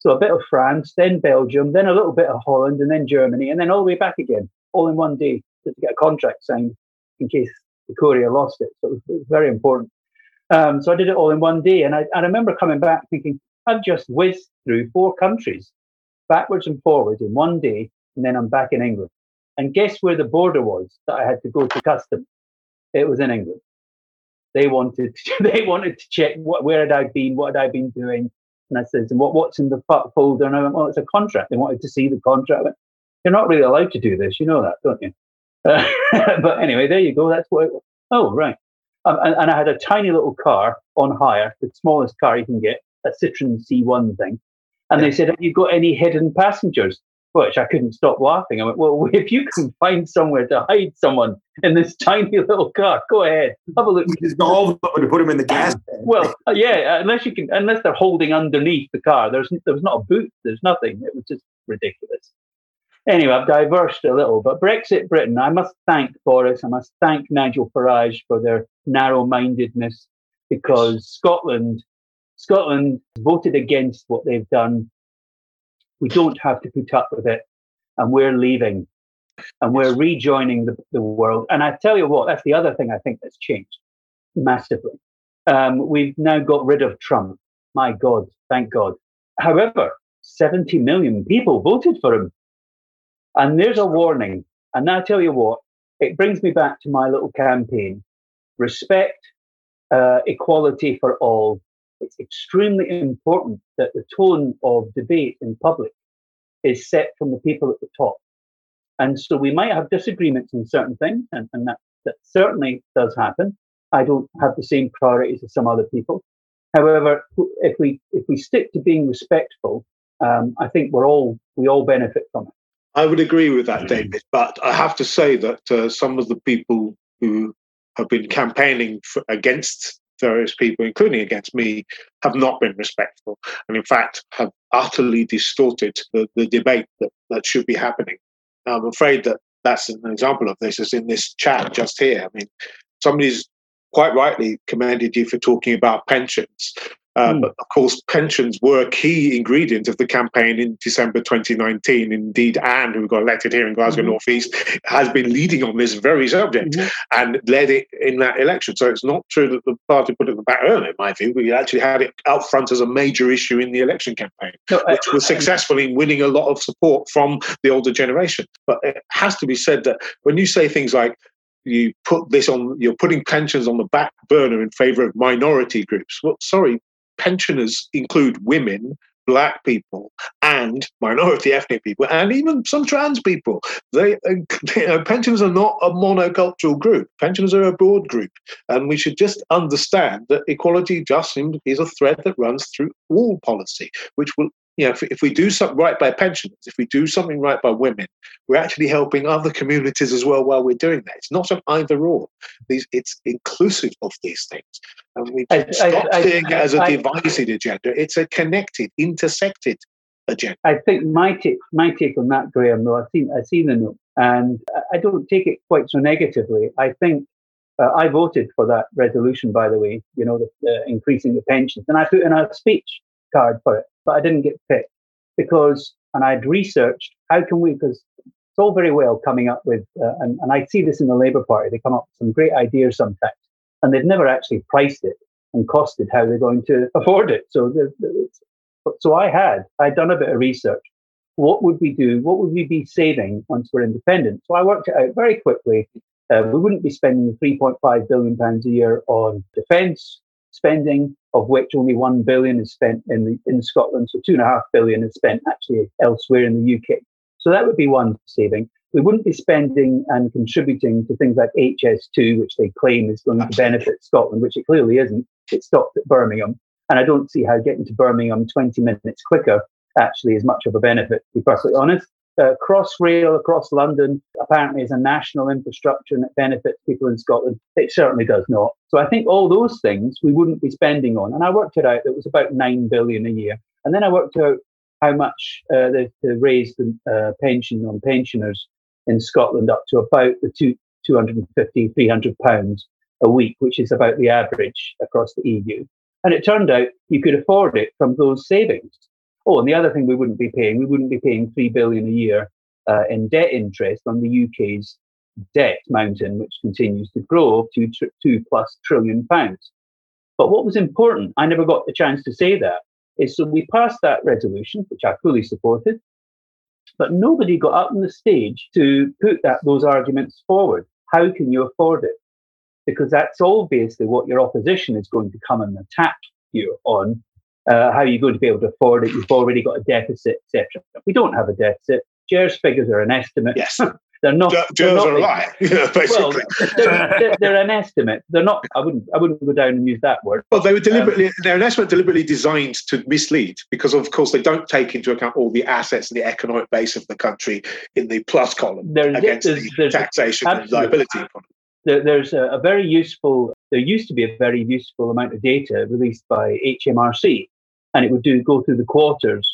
So a bit of France, then Belgium, then a little bit of Holland, and then Germany, and then all the way back again, all in one day to get a contract signed in case the courier lost it. So it was, it was very important. Um, so I did it all in one day, and I, I remember coming back thinking, I've just whizzed through four countries, backwards and forwards in one day, and then I'm back in England. And guess where the border was that I had to go to customs? It was in England. They wanted to, they wanted to check what, where had I been, what had I been doing, and I said, what, what's in the folder? And I went, well, it's a contract. They wanted to see the contract. Went, You're not really allowed to do this. You know that, don't you? Uh, but anyway, there you go. That's what. It, was. oh, right. Um, and, and I had a tiny little car on hire, the smallest car you can get, a Citroen C1 thing. And they said, Have you got any hidden passengers? Which I couldn't stop laughing. I went, Well, if you can find somewhere to hide someone in this tiny little car, go ahead. Have a look. Just all of them to put them in the gas. well, uh, yeah, unless you can, unless they're holding underneath the car. There's there was not a boot. There's nothing. It was just ridiculous. Anyway, I've diverged a little, but Brexit Britain, I must thank Boris, I must thank Nigel Farage for their narrow mindedness because Scotland Scotland voted against what they've done. We don't have to put up with it, and we're leaving, and we're rejoining the, the world. And I tell you what, that's the other thing I think that's changed massively. Um, we've now got rid of Trump. My God, thank God. However, 70 million people voted for him. And there's a warning. And I tell you what, it brings me back to my little campaign respect, uh, equality for all, it's extremely important that the tone of debate in public is set from the people at the top. And so we might have disagreements in certain things, and, and that, that certainly does happen. I don't have the same priorities as some other people. However, if we if we stick to being respectful, um, I think we're all we all benefit from it. I would agree with that, David. But I have to say that uh, some of the people who have been campaigning for, against various people, including against me, have not been respectful, and in fact have utterly distorted the, the debate that, that should be happening. I'm afraid that that's an example of this, is in this chat just here. I mean, somebody's quite rightly commended you for talking about pensions. Uh, mm. But of course, pensions were a key ingredient of the campaign in December 2019. Indeed, Anne, who got elected here in Glasgow mm-hmm. North East, has been leading on this very subject mm-hmm. and led it in that election. So it's not true that the party put it in the back burner, in my view. We actually had it out front as a major issue in the election campaign, no, which was successful in winning a lot of support from the older generation. But it has to be said that when you say things like, you put this on you're putting pensions on the back burner in favor of minority groups well sorry pensioners include women black people and minority ethnic people and even some trans people. They uh, you know, pensioners are not a monocultural group. Pensioners are a broad group. And we should just understand that equality just is a thread that runs through all policy which will you know, if, if we do something right by pensioners, if we do something right by women, we're actually helping other communities as well while we're doing that. It's not an either or. These, it's inclusive of these things. And we I, stop I, seeing I, it as a divided agenda. It's a connected, intersected agenda. I think my take, my take on that, Graham, though, I've seen, I've seen the note, and I don't take it quite so negatively. I think uh, I voted for that resolution, by the way, you know, the, the increasing the pensions, and I put in a speech card for it but I didn't get picked because, and I'd researched how can we, because it's all very well coming up with, uh, and, and I see this in the Labour Party, they come up with some great ideas sometimes, and they've never actually priced it and costed how they're going to afford it. So, so I had, I'd done a bit of research. What would we do? What would we be saving once we're independent? So I worked it out very quickly. Uh, we wouldn't be spending 3.5 billion pounds a year on defence spending of which only one billion is spent in the, in Scotland. So two and a half billion is spent actually elsewhere in the UK. So that would be one saving. We wouldn't be spending and contributing to things like HS2, which they claim is going to benefit Scotland, which it clearly isn't. It stopped at Birmingham. And I don't see how getting to Birmingham 20 minutes quicker actually is much of a benefit, to be perfectly honest uh, Crossrail across London apparently is a national infrastructure and it benefits people in Scotland. It certainly does not. So I think all those things we wouldn't be spending on. And I worked it out. It was about nine billion a year. And then I worked out how much uh, they, they raised the uh, pension on pensioners in Scotland up to about the two, 250, 300 pounds a week, which is about the average across the EU. And it turned out you could afford it from those savings. Oh, and the other thing we wouldn't be paying, we wouldn't be paying three billion a year uh, in debt interest on the UK's debt mountain, which continues to grow to tr- two plus trillion pounds. But what was important, I never got the chance to say that, is so we passed that resolution, which I fully supported, but nobody got up on the stage to put that those arguments forward. How can you afford it? Because that's obviously what your opposition is going to come and attack you on uh, how are you going to be able to afford it? You've already got a deficit, etc. We don't have a deficit. GERS figures are an estimate. Yes. they're not. GERS are a lie. basically. Well, they're, they're, they're, an estimate. They're not. I wouldn't. I wouldn't go down and use that word. Well, they were deliberately. Um, they're an estimate deliberately designed to mislead because, of course, they don't take into account all the assets and the economic base of the country in the plus column against there's, the there's, taxation and liability there, there's a, a, very useful, there used to be a very useful amount of data released by HMRC and it would do go through the quarters.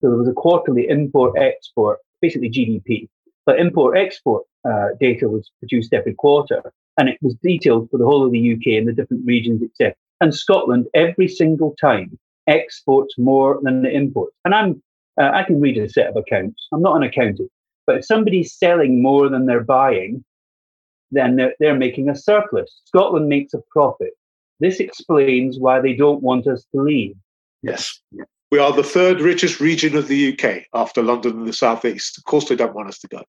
So there was a quarterly import export, basically GDP, but import export uh, data was produced every quarter, and it was detailed for the whole of the UK and the different regions, etc. And Scotland, every single time, exports more than it imports. And I'm uh, I can read a set of accounts. I'm not an accountant, but if somebody's selling more than they're buying, then they're, they're making a surplus. Scotland makes a profit. This explains why they don't want us to leave. Yes. We are the third richest region of the UK after London and the Southeast. Of course, they don't want us to go.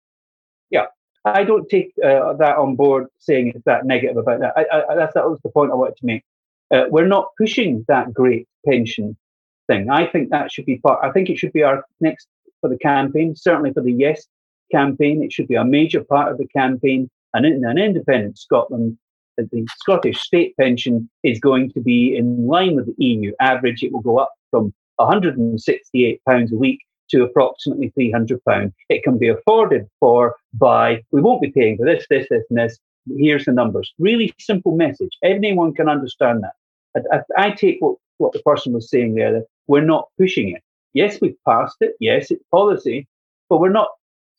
Yeah. I don't take uh, that on board saying it's that negative about that. I, I, that's, that was the point I wanted to make. Uh, we're not pushing that great pension thing. I think that should be part. I think it should be our next for the campaign. Certainly for the Yes campaign, it should be a major part of the campaign. And in an independent Scotland, the Scottish state pension is going to be in line with the EU average. It will go up from 168 pounds a week to approximately 300 pounds. It can be afforded for by we won't be paying for this, this, this, and this. Here's the numbers. Really simple message. Anyone can understand that. I, I, I take what, what the person was saying there. That we're not pushing it. Yes, we've passed it. Yes, it's policy, but we're not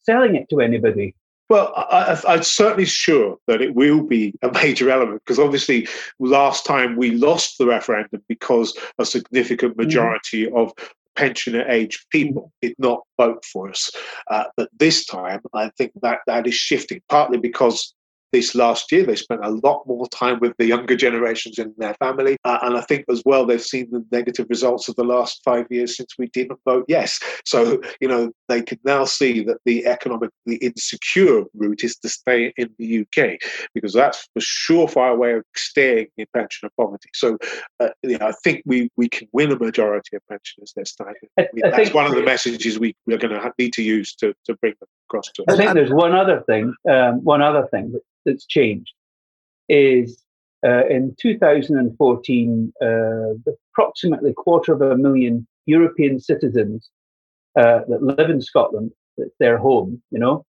selling it to anybody. Well, I, am certainly sure that it will be a major element because obviously last time we lost the referendum because a significant mm. majority mm. of pensioner age people did not vote for us. Uh, but this time, I think that that is shifting, partly because this last year. They spent a lot more time with the younger generations in their family. Uh, and I think as well, they've seen the negative results of the last five years since we didn't vote yes. So, you know, they can now see that the economically insecure route is to stay in the UK because that's the surefire way of staying in pensioner poverty. So, uh, you know, I think we, we can win a majority of pensioners this time. I, I that's one of the messages we, we're going to need to use to, to bring them across to us. I think there's one other thing, um, one other thing that's changed is uh, in 2014, uh, approximately a quarter of a million European citizens uh, that live in Scotland, that's their home, you know,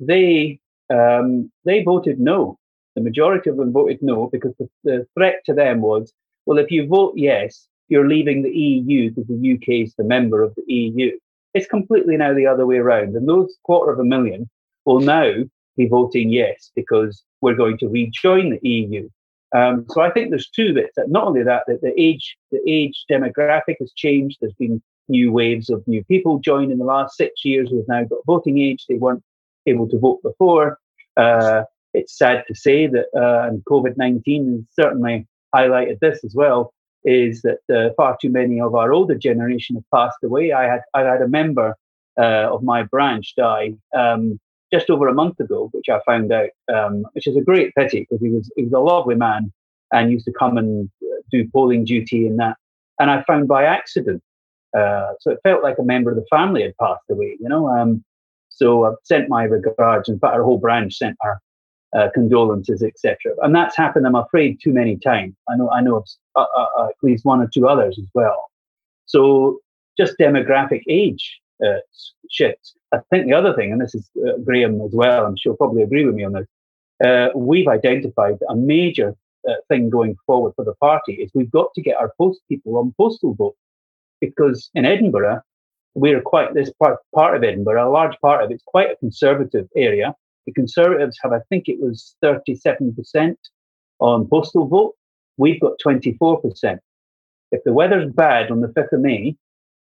they um, they voted no. The majority of them voted no because the, the threat to them was, well, if you vote yes, you're leaving the EU because the UK is the member of the EU. It's completely now the other way around. And those quarter of a million will now be voting yes because we're going to rejoin the EU. Um, so I think there's two bits. Not only that, that the age the age demographic has changed. There's been new waves of new people join in the last six years who've now got voting age. They weren't able to vote before. Uh, it's sad to say that, uh, and COVID 19 certainly highlighted this as well, is that uh, far too many of our older generation have passed away. I had, I had a member uh, of my branch die um, just over a month ago, which I found out, um, which is a great pity because he was he was a lovely man and used to come and uh, do polling duty and that. And I found by accident, uh, so it felt like a member of the family had passed away, you know. Um, so I've sent my regards. Fact, our whole branch sent our uh, condolences, etc. And that's happened, I'm afraid, too many times. I know, I know of uh, uh, uh, at least one or two others as well. So just demographic age shifts. I think the other thing, and this is uh, Graham as well, I'm sure probably agree with me on this, uh, we've identified a major uh, thing going forward for the party is we've got to get our post people on postal vote because in Edinburgh, we're quite this part, part of Edinburgh, a large part of it's quite a conservative area. The Conservatives have, I think it was 37% on postal vote. We've got 24%. If the weather's bad on the 5th of May,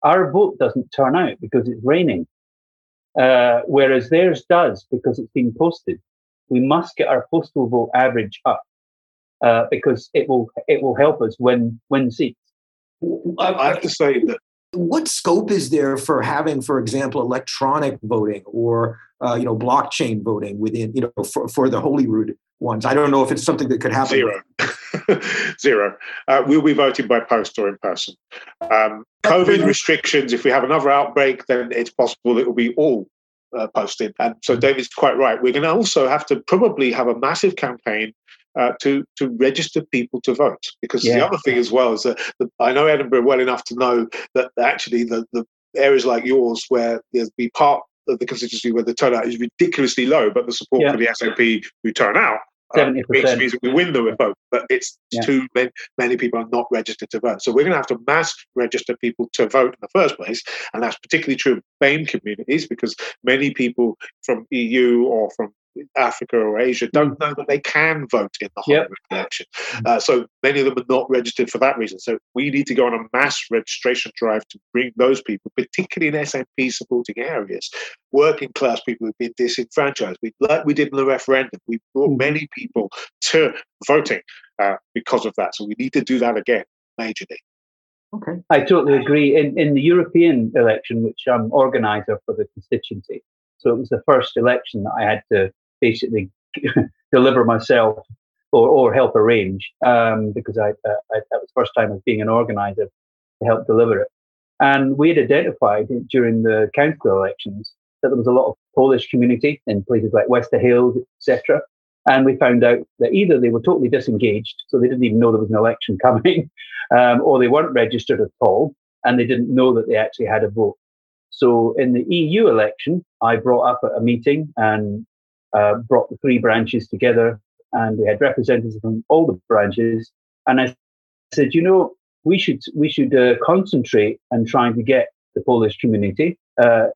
our vote doesn't turn out because it's raining, uh, whereas theirs does because it's been posted. We must get our postal vote average up uh, because it will it will help us win win seats. I have to say that what scope is there for having, for example, electronic voting or uh, you know blockchain voting within you know for, for the Holyrood ones? I don't know if it's something that could happen. Zero. Zero. Uh, we'll be voting by post or in person. Um, COVID restrictions, if we have another outbreak, then it's possible it will be all uh, posted. And so David's quite right. We're going to also have to probably have a massive campaign uh, to to register people to vote. Because yeah. the other thing as well is that the, I know Edinburgh well enough to know that actually the, the areas like yours where there's be part the constituency where the turnout is ridiculously low, but the support yeah. for the SNP who turn out um, Seventy percent means we win the vote, but it's yeah. too many, many people are not registered to vote. So we're going to have to mass register people to vote in the first place, and that's particularly true of BAME communities because many people from EU or from Africa or Asia don't know that they can vote in the yep. election. Uh, so many of them are not registered for that reason. So we need to go on a mass registration drive to bring those people, particularly in SNP supporting areas, working class people who've been disenfranchised. We, like we did in the referendum, we brought mm. many people to voting uh, because of that. So we need to do that again, majorly. Okay. I totally agree. In, in the European election, which I'm organizer for the constituency, so it was the first election that I had to basically deliver myself or, or help arrange um, because I, uh, I, that was the first time of being an organizer to help deliver it. And we had identified during the council elections that there was a lot of Polish community in places like Wester Hailes, etc. And we found out that either they were totally disengaged, so they didn't even know there was an election coming, um, or they weren't registered at all, and they didn't know that they actually had a vote. So in the EU election, I brought up at a meeting and uh, brought the three branches together, and we had representatives from all the branches. And I said, you know, we should we should uh, concentrate on trying to get the Polish community uh,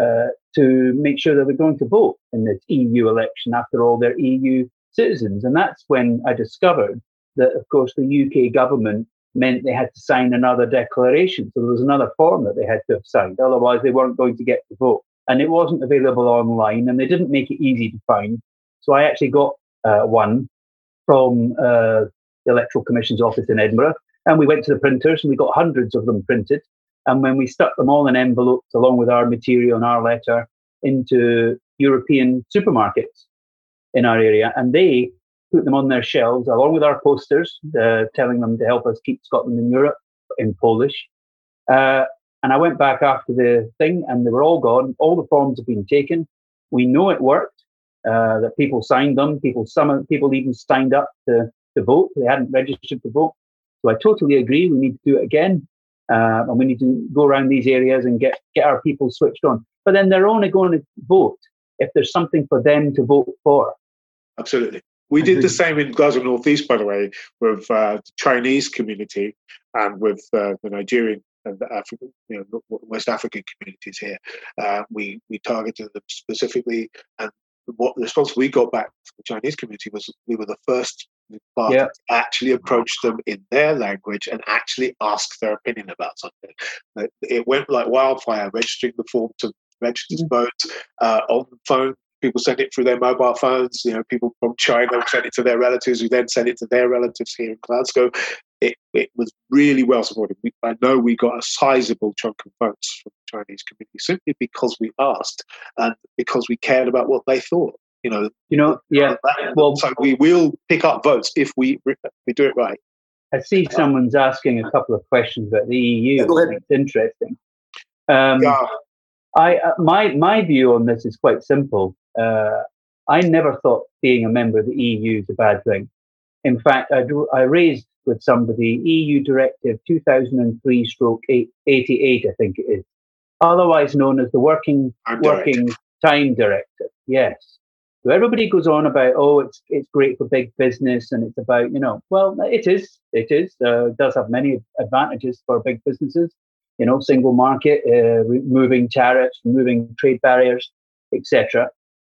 uh, to make sure that they're going to vote in this EU election. After all, they're EU citizens, and that's when I discovered that, of course, the UK government meant they had to sign another declaration. So there was another form that they had to have signed. Otherwise, they weren't going to get to vote. And it wasn't available online, and they didn't make it easy to find. So I actually got uh, one from uh, the Electoral Commission's office in Edinburgh, and we went to the printers and we got hundreds of them printed. And when we stuck them all in envelopes along with our material and our letter into European supermarkets in our area, and they put them on their shelves along with our posters, uh, telling them to help us keep Scotland in Europe in Polish. Uh, and I went back after the thing, and they were all gone. All the forms have been taken. We know it worked. Uh, that people signed them. People, some people even signed up to, to vote. They hadn't registered to vote. So I totally agree. We need to do it again, uh, and we need to go around these areas and get get our people switched on. But then they're only going to vote if there's something for them to vote for. Absolutely. We did the same in Glasgow Northeast, by the way, with uh, the Chinese community and with uh, the Nigerian and the African, you know, West African communities here. Uh, we we targeted them specifically, and what the response we got back from the Chinese community was we were the first yeah. to actually approach them in their language and actually ask their opinion about something. It went like wildfire, registering the form to register mm-hmm. vote uh, on the phone people sent it through their mobile phones. You know, people from China sent it to their relatives, who then sent it to their relatives here in Glasgow. It, it was really well supported. We, I know we got a sizable chunk of votes from the Chinese community simply because we asked and because we cared about what they thought. You know, you know, yeah. well, so we will pick up votes if we we do it right. I see someone's asking a couple of questions about the EU. It's interesting. Um, yeah. I uh, my my view on this is quite simple uh, I never thought being a member of the EU is a bad thing. In fact, I, do, I raised with somebody EU Directive 2003 stroke 88, I think it is, otherwise known as the Working, working Time Directive. Yes. So everybody goes on about, oh, it's it's great for big business and it's about, you know, well, it is. It is. Uh, it does have many advantages for big businesses, you know, single market, uh, removing tariffs, removing trade barriers, etc.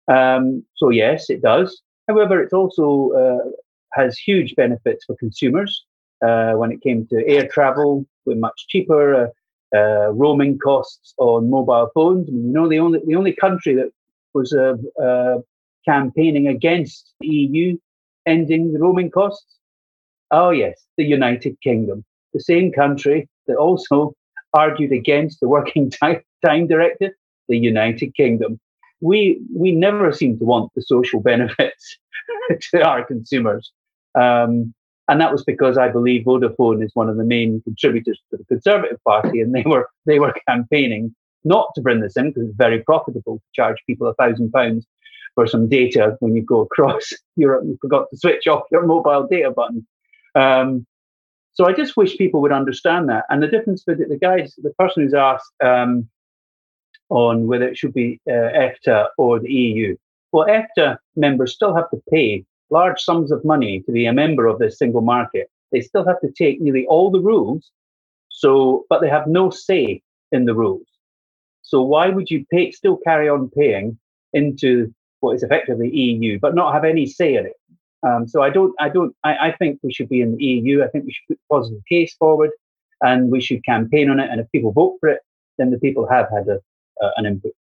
Um, so yes, it does. However, it's also uh, has huge benefits for consumers. Uh, when it came to air travel, we're much cheaper. Uh, uh roaming costs on mobile phones. I mean, you know, the only the only country that was uh, uh, campaigning against the EU ending the roaming costs. Oh yes, the United Kingdom, the same country that also argued against the Working Time, time Directive. The United Kingdom we we never seem to want the social benefits to our consumers. Um, and that was because I believe Vodafone is one of the main contributors to the Conservative Party, and they were they were campaigning not to bring this in because it's very profitable to charge people a thousand pounds for some data when you go across Europe. You forgot to switch off your mobile data button. Um, so I just wish people would understand that. And the difference with the guys, the person who's asked, um, on whether it should be uh, EFTA or the EU. Well, EFTA members still have to pay large sums of money to be a member of this single market. They still have to take nearly all the rules, so but they have no say in the rules. So why would you pay, still carry on paying into what is effectively EU, but not have any say in it? Um, so I don't, I don't, I, I, think we should be in the EU. I think we should put a positive case forward, and we should campaign on it. And if people vote for it, then the people have had a, uh, an input.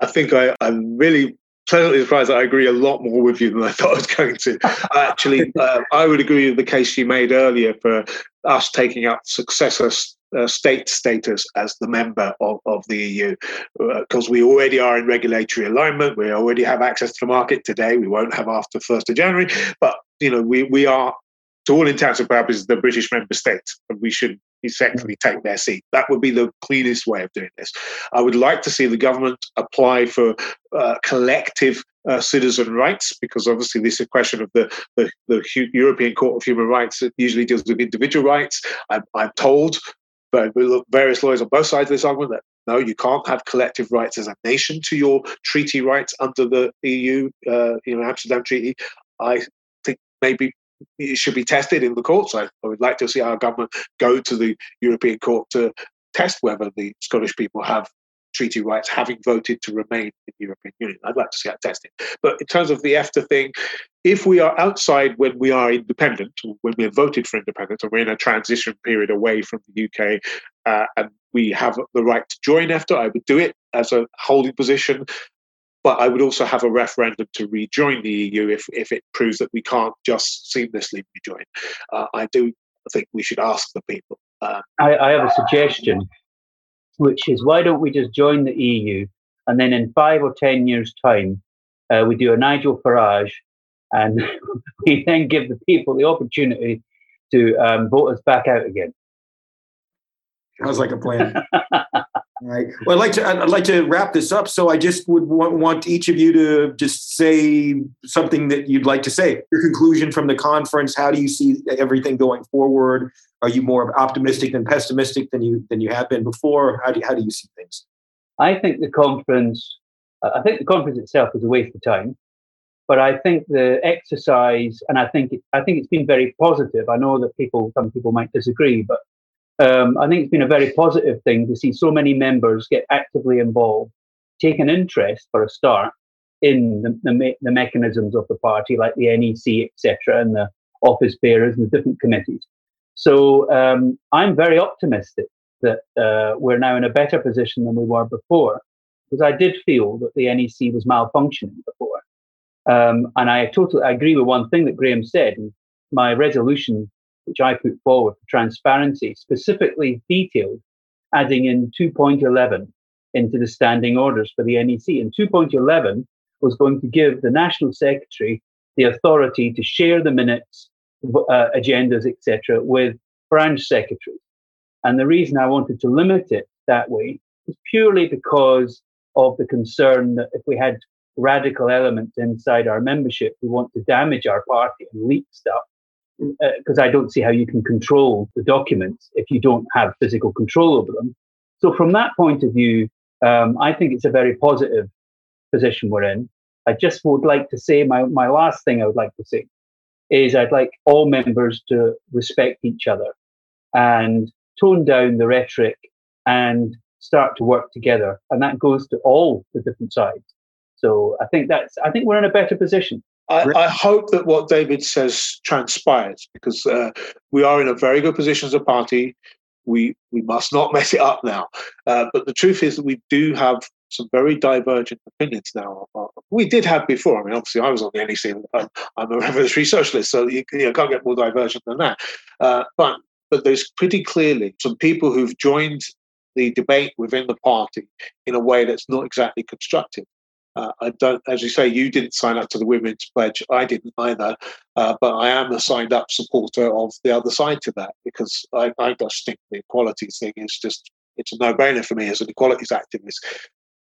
I think I, I'm really pleasantly surprised that I agree a lot more with you than I thought I was going to. Actually, uh, I would agree with the case you made earlier for us taking up successor uh, state status as the member of, of the EU because uh, we already are in regulatory alignment. We already have access to the market today. We won't have after 1st of January. But you know, we, we are, to all intents and purposes, the British member state, and we should essentially take their seat. That would be the cleanest way of doing this. I would like to see the government apply for uh, collective uh, citizen rights, because obviously this is a question of the, the, the, European Court of Human Rights that usually deals with individual rights. I'm, I'm told by various lawyers on both sides of this argument that no, you can't have collective rights as a nation to your treaty rights under the EU, uh, you know, Amsterdam Treaty. I think maybe it should be tested in the courts. I, would like to see our government go to the European Court to test whether the Scottish people have treaty rights, having voted to remain in the European Union. I'd like to see that tested. But in terms of the EFTA thing, if we are outside when we are independent, when we have voted for independence, and we're in a transition period away from the UK, uh, and we have the right to join EFTA, I would do it as a holding position. But I would also have a referendum to rejoin the EU if, if it proves that we can't just seamlessly rejoin. Uh, I do think we should ask the people. Uh, I, I have a suggestion which is why don't we just join the EU and then in five or ten years' time, uh, we do a Nigel Farage and we then give the people the opportunity to um, vote us back out again. Sounds like a plan. right. Well, I'd like to I'd like to wrap this up. So I just would want, want each of you to just say something that you'd like to say. Your conclusion from the conference. How do you see everything going forward? Are you more optimistic than pessimistic than you than you have been before? How do you, how do you see things? I think the conference. I think the conference itself is a waste of time, but I think the exercise, and I think it, I think it's been very positive. I know that people, some people might disagree, but um, I think it's been a very positive thing to see so many members get actively involved, take an interest for a start in the, the, me- the mechanisms of the party, like the NEC, etc., and the office bearers and the different committees. So um, I'm very optimistic that uh, we're now in a better position than we were before, because I did feel that the NEC was malfunctioning before. Um, and I totally agree with one thing that Graham said. My resolution, which I put forward for transparency, specifically detailed adding in 2.11 into the standing orders for the NEC. And 2.11 was going to give the National Secretary the authority to share the minutes uh, agendas, etc., with branch secretaries. And the reason I wanted to limit it that way was purely because of the concern that if we had radical elements inside our membership who want to damage our party and leak stuff, because uh, I don't see how you can control the documents if you don't have physical control over them. So, from that point of view, um, I think it's a very positive position we're in. I just would like to say my, my last thing I would like to say is I'd like all members to respect each other and tone down the rhetoric and start to work together. And that goes to all the different sides. So I think that's I think we're in a better position. I, I hope that what David says transpires because uh, we are in a very good position as a party. We we must not mess it up now. Uh, but the truth is that we do have some very divergent opinions now. We did have before. I mean, obviously, I was on the NEC. I'm, I'm a revolutionary socialist, so you, you know, can't get more divergent than that. Uh, but but there's pretty clearly some people who've joined the debate within the party in a way that's not exactly constructive. Uh, I don't, as you say, you didn't sign up to the Women's Pledge. I didn't either, uh, but I am a signed up supporter of the other side to that because I, I just think the equality thing is just it's a no-brainer for me as an equalities activist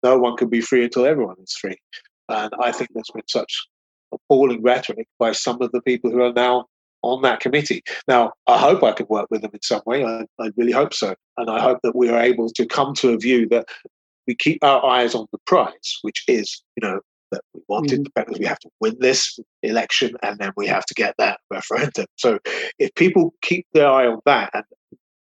no one can be free until everyone is free. And I think there's been such appalling rhetoric by some of the people who are now on that committee. Now, I hope I can work with them in some way. I, I really hope so. And I hope that we are able to come to a view that we keep our eyes on the prize, which is, you know, that we wanted mm-hmm. independence. We have to win this election and then we have to get that referendum. So if people keep their eye on that and,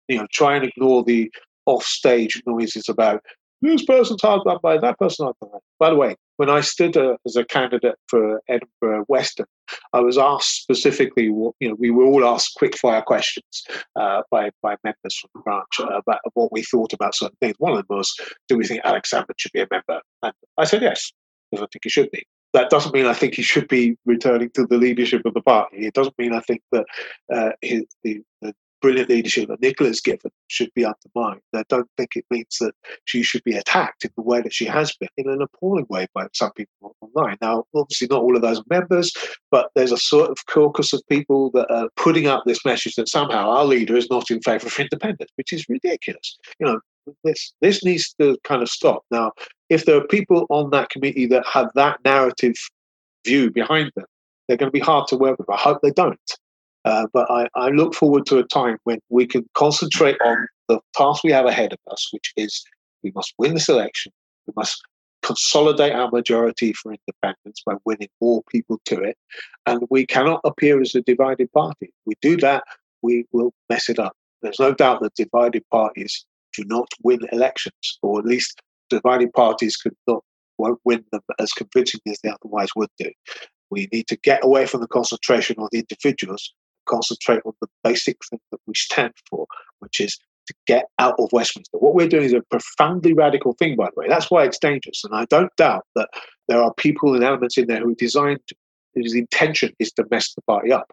you know, try and ignore the off-stage noises about this person's hard done by, that person hard done by. By the way, when I stood uh, as a candidate for Edinburgh Western, I was asked specifically, what you know, we were all asked quick fire questions uh, by, by members from the branch uh, about what we thought about certain things. One of them was, do we think Alex Salmond should be a member? And I said yes, because I think he should be. That doesn't mean I think he should be returning to the leadership of the party. It doesn't mean I think that uh, his, the, the brilliant leadership that Nicola's given should be undermined. I don't think it means that she should be attacked in the way that she has been, in an appalling way by some people online. Now, obviously, not all of those members, but there's a sort of caucus of people that are putting up this message that somehow our leader is not in favour of independence, which is ridiculous. You know, this this needs to kind of stop. Now, if there are people on that committee that have that narrative view behind them, they're going to be hard to work with. I hope they don't. Uh, but I, I look forward to a time when we can concentrate on the task we have ahead of us, which is we must win this election. We must consolidate our majority for independence by winning more people to it. And we cannot appear as a divided party. If we do that, we will mess it up. There's no doubt that divided parties do not win elections, or at least divided parties could not won't win them as convincingly as they otherwise would do. We need to get away from the concentration on the individuals, concentrate on the basic thing that we stand for, which is to get out of Westminster. What we're doing is a profoundly radical thing, by the way. That's why it's dangerous. And I don't doubt that there are people and elements in there who are designed, whose intention is to mess the party up.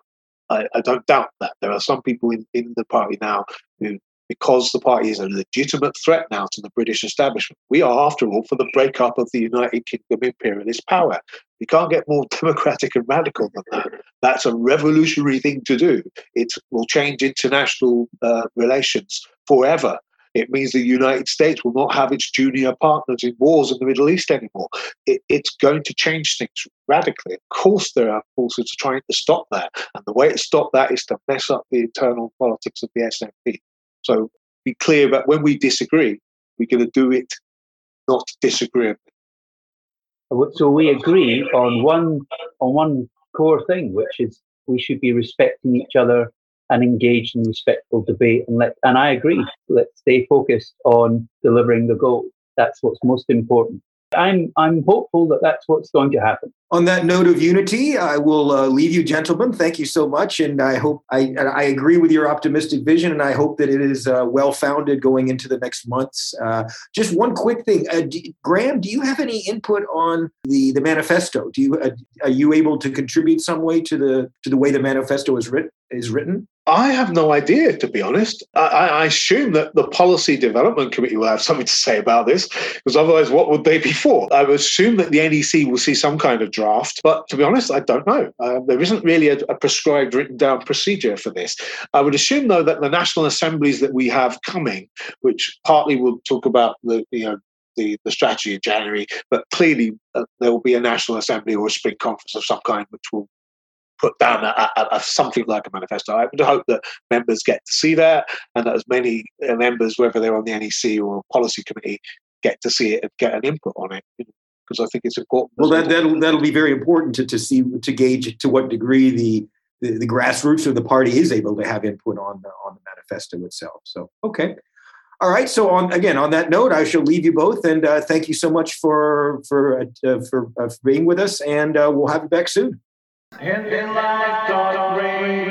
I, I, don't doubt that. There are some people in, in the party now who because the party is a legitimate threat now to the British establishment. We are, after all, for the breakup of the United Kingdom imperialist power. You can't get more democratic and radical than that. That's a revolutionary thing to do. It will change international uh, relations forever. It means the United States will not have its junior partners in wars in the Middle East anymore. It, it's going to change things radically. Of course, there are forces trying to stop that. And the way to stop that is to mess up the internal politics of the SNP. So be clear that when we disagree, we're going to do it not disagreeably. So we agree on one on one core thing, which is we should be respecting each other and engaged in respectful debate. And let and I agree. Let's stay focused on delivering the goal. That's what's most important. I'm I'm hopeful that that's what's going to happen. On that note of unity, I will uh, leave you, gentlemen. Thank you so much, and I hope I I agree with your optimistic vision, and I hope that it is uh, well founded going into the next months. Uh, just one quick thing, uh, do, Graham, do you have any input on the the manifesto? Do you uh, are you able to contribute some way to the to the way the manifesto is written? Is written? I have no idea, to be honest. I, I, assume that the Policy Development Committee will have something to say about this, because otherwise, what would they be for? I would assume that the NEC will see some kind of draft, but to be honest, I don't know. Uh, there isn't really a, a, prescribed, written down procedure for this. I would assume, though, that the national assemblies that we have coming, which partly will talk about the you know the, the strategy in January, but clearly uh, there will be a national assembly or a spring conference of some kind, which will put down a, a, a, something like a manifesto. I would hope that members get to see that and that as many uh, members, whether they're on the NEC or policy committee, get to see it and get an input on it. Because I think it's important. Well, that, that'll that'll be very important to, to see to gauge to what degree the, the, the grassroots of the party is able to have input on the on the manifesto itself. So okay, all right. So on again on that note, I shall leave you both and uh, thank you so much for for uh, for, uh, for being with us, and uh, we'll have you back soon. Life Talk Radio.